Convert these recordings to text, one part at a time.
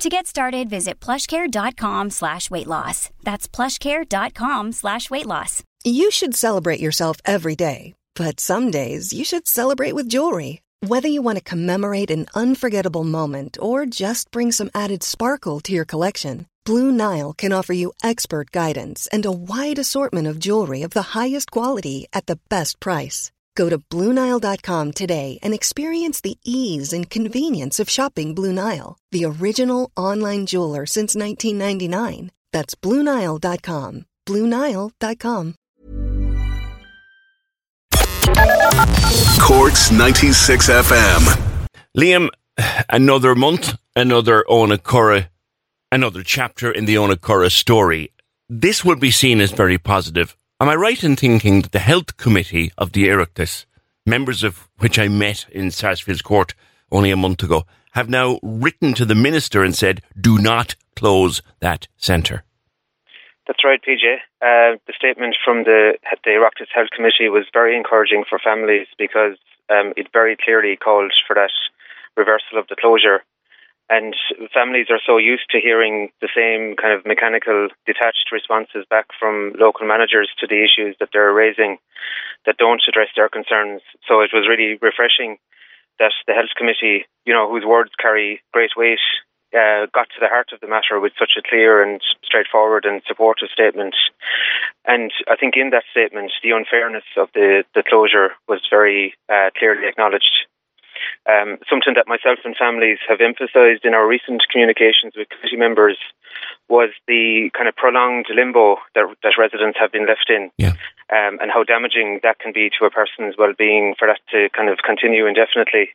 To get started, visit plushcare.com slash weight loss. That's plushcare.com slash weight loss. You should celebrate yourself every day, but some days you should celebrate with jewelry. Whether you want to commemorate an unforgettable moment or just bring some added sparkle to your collection, Blue Nile can offer you expert guidance and a wide assortment of jewelry of the highest quality at the best price. Go to BlueNile.com today and experience the ease and convenience of shopping Blue Nile, the original online jeweler since 1999. That's BlueNile.com. BlueNile.com. Corks 96 FM. Liam, another month, another Owenacurra, another chapter in the Owenacurra story. This would be seen as very positive. Am I right in thinking that the Health Committee of the Oireachtas, members of which I met in Sarsfields Court only a month ago, have now written to the Minister and said, do not close that centre? That's right, PJ. Uh, the statement from the the Oireachtas Health Committee was very encouraging for families because um, it very clearly called for that reversal of the closure. And families are so used to hearing the same kind of mechanical, detached responses back from local managers to the issues that they're raising that don't address their concerns. So it was really refreshing that the Health Committee, you know, whose words carry great weight, uh, got to the heart of the matter with such a clear and straightforward and supportive statement. And I think in that statement, the unfairness of the, the closure was very uh, clearly acknowledged. Um, something that myself and families have emphasised in our recent communications with committee members was the kind of prolonged limbo that, that residents have been left in, yeah. um, and how damaging that can be to a person's well-being for that to kind of continue indefinitely.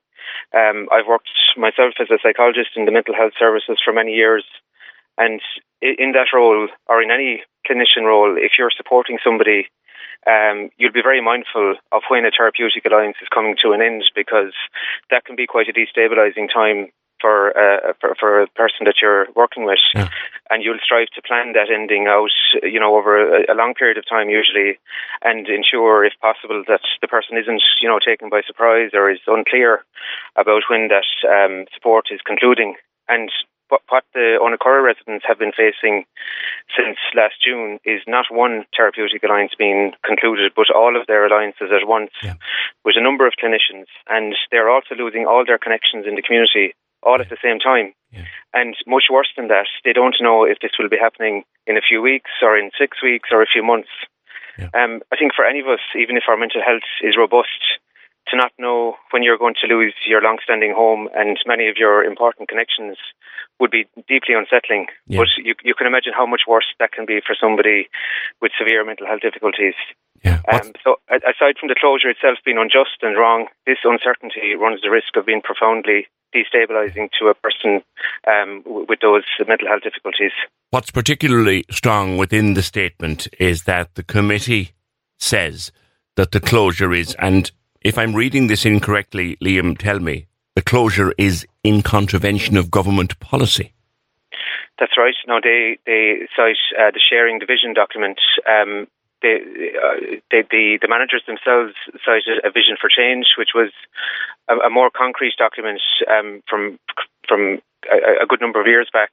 Um, I've worked myself as a psychologist in the mental health services for many years, and in that role, or in any clinician role, if you're supporting somebody um, you'll be very mindful of when a therapeutic alliance is coming to an end because that can be quite a destabilizing time for, uh, for, for a person that you're working with, yeah. and you'll strive to plan that ending out, you know, over a, a, long period of time usually, and ensure, if possible, that the person isn't, you know, taken by surprise or is unclear about when that um, support is concluding. And what, what the Owenacurra residents have been facing since last June is not one therapeutic alliance being concluded, but all of their alliances at once yeah. with a number of clinicians. And they're also losing all their connections in the community all at the same time. Yeah. And much worse than that, they don't know if this will be happening in a few weeks or in six weeks or a few months. Yeah. Um, I think for any of us, even if our mental health is robust, to not know when you're going to lose your long-standing home and many of your important connections would be deeply unsettling. Yeah. But you, you can imagine how much worse that can be for somebody with severe mental health difficulties. Yeah. Um, so, aside from the closure itself being unjust and wrong, this uncertainty runs the risk of being profoundly destabilising to a person um, with those mental health difficulties. What's particularly strong within the statement is that the committee says that the closure is, and if I'm reading this incorrectly, Liam, tell me, the closure is in contravention of government policy. That's right. No, they they cite uh, the sharing the vision document. Um, uh, the the managers themselves cited a vision for change, which was a, a more concrete document um, from from a, a, good number of years back.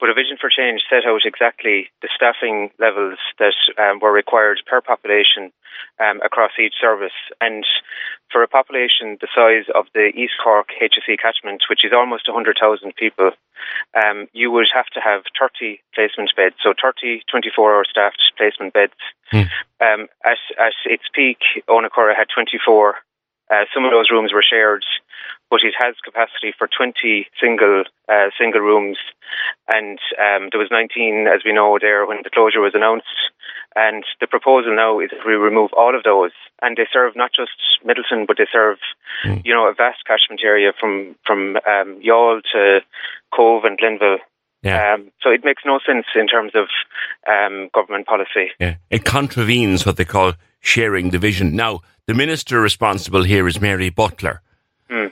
But a vision for change set out exactly the staffing levels that um, were required per population um, across each service. And for a population the size of the East Cork HSE catchment, which is almost 100,000 people, um, you would have to have 30 placement beds, so 30 24 hour staffed placement beds. Mm. Um, at, at its peak, Owenacurra had 24. Uh, some of those rooms were shared but it has capacity for 20 single uh, single rooms. And um, there was 19, as we know, there when the closure was announced. And the proposal now is that we remove all of those, and they serve not just Midleton, but they serve, Mm. you know, a vast catchment area from from um, Youghal to Cobh and Glenville. Yeah. Um, so it makes no sense in terms of um, government policy. Yeah. It contravenes what they call sharing the vision. Now, the minister responsible here is Mary Butler. Hmm.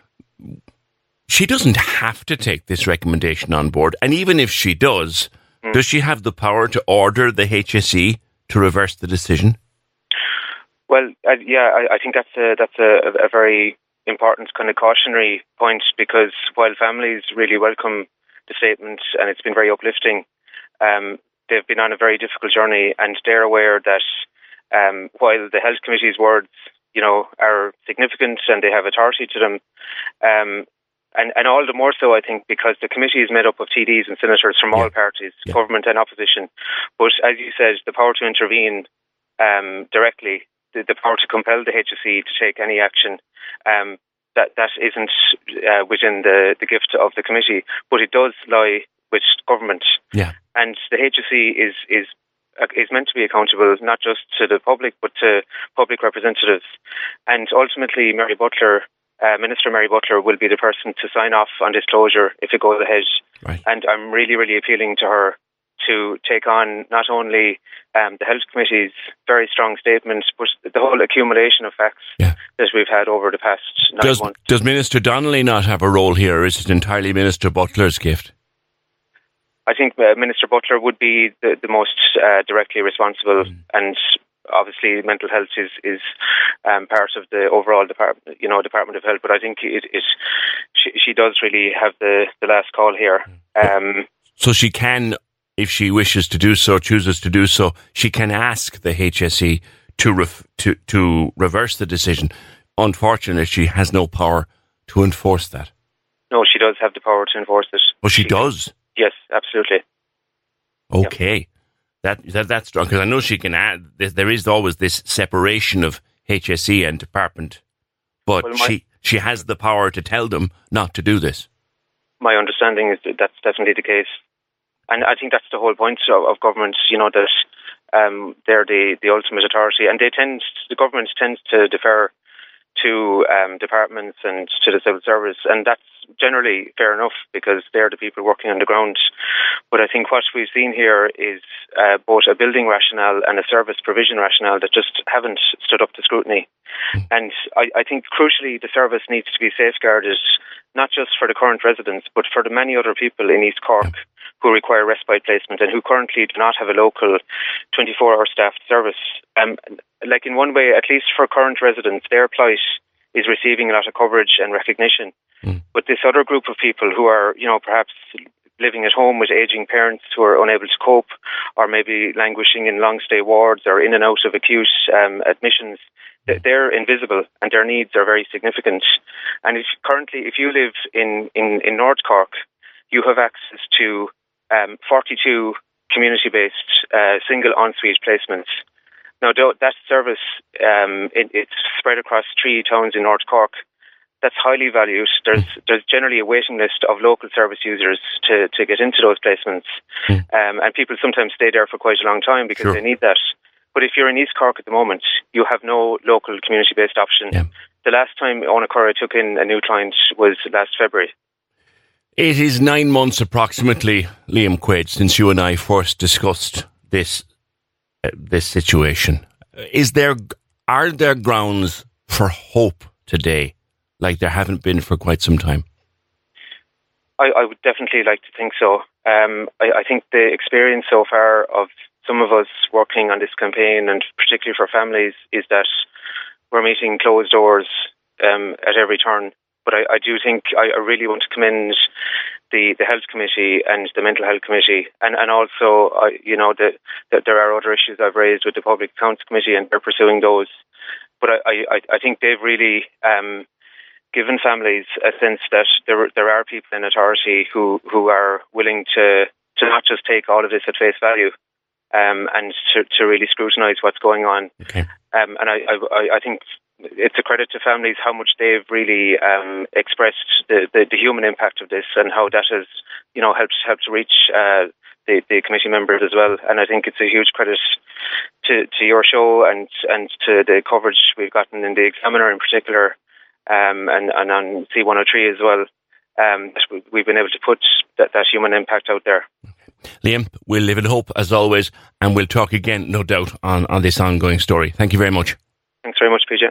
She doesn't have to take this recommendation on board. And even if she does, Hmm. does she have the power to order the HSE to reverse the decision? Well, uh, yeah, I, I think that's a, that's a, a very important kind of cautionary point because while families really welcome the statement and it's been very uplifting, um, they've been on a very difficult journey and they're aware that um, while the health committee's words, you know, are significant and they have authority to them, um, and, and all the more so, I think, because the committee is made up of TDs and senators from all Yeah. parties, Yeah. government and opposition. But as you said, the power to intervene um, directly, the, the power to compel the HSE to take any action, um, that that isn't uh, within the, the gift of the committee, but it does lie with government. Yeah. And the HSE is is is meant to be accountable not just to the public but to public representatives. And ultimately, Mary Butler, uh, Minister Mary Butler, will be the person to sign off on disclosure if it goes ahead. Right. And I'm really, really appealing to her to take on not only um, the Health Committee's very strong statements, but the whole accumulation of facts Yeah. that we've had over the past nine Does, months. does Minister Donnelly not have a role here, or is it entirely Minister Butler's gift? I think uh, Minister Butler would be the, the most uh, directly responsible, Mm. and obviously mental health is is um, part of the overall department, you know, Department of Health. But I think it, it she, she does really have the, the last call here. Um, So she can, if she wishes to do so, chooses to do so, she can ask the HSE to ref, to to reverse the decision. Unfortunately, she has no power to enforce that. no, she does have the power to enforce it. But she does. Yes, absolutely. Okay, that that that's strong because I know she can add. There is always this separation of HSE and department, but Well, my- she she has the power to tell them not to do this. My understanding is that that's definitely the case, and I think that's the whole point of, of government. You know that um, they're the, the ultimate authority, and they tend the government tends to defer to um, departments and to the civil service, and that's generally fair enough because they're the people working on the ground. But I think what we've seen here is uh, both a building rationale and a service provision rationale that just haven't stood up to scrutiny. And I, I think crucially, the service needs to be safeguarded not just for the current residents, but for the many other people in East Cork who require respite placement and who currently do not have a local 24 hour staffed service. Um, like in one way, at least for current residents, their plight is receiving a lot of coverage and recognition. But this other group of people who are, you know, perhaps living at home with aging parents who are unable to cope, or maybe languishing in long stay wards or in and out of acute um, admissions, they're invisible and their needs are very significant. And if currently, if you live in, in, in North Cork, you have access to um, 42 community based uh, single ensuite placements. Now, that service, um, it, it's spread across three towns in North Cork that's highly valued. There's there's generally a waiting list of local service users to, to get into those placements, um, and people sometimes stay there for quite a long time because Sure. they need that. But if you're in East Cork at the moment, you have no local community-based option. Yeah. The last time Owenacurra took in a new client was last February. It is nine months approximately, Liam Quaid, since you and I first discussed this this situation. Is there are there grounds for hope today, like there haven't been for quite some time? I, I would definitely like to think so. Um, I, I think the experience so far of some of us working on this campaign, and particularly for families, is that we're meeting closed doors um, at every turn. But I, I do think I, I really want to commend the, the health committee and the mental health committee, and and also uh, you know that that there are other issues I've raised with the public accounts committee, and they're pursuing those. But I I, I think they've really um, given families a sense that there there are people in authority who who are willing to to not just take all of this at face value, um, and to to really scrutinise what's going on. Okay. Um, and I, I I think it's a credit to families how much they've really um, expressed the, the the human impact of this and how that has you know helped helped to reach. Uh, the, the committee members as well, and I think it's a huge credit to, to your show and and to the coverage we've gotten in the Examiner in particular, um, and and on C103 as well. um, that we've been able to put that, that human impact out there. Liam, we'll live in hope as always, and we'll talk again, no doubt, on, on this ongoing story. Thank you very much. Thanks very much, PJ.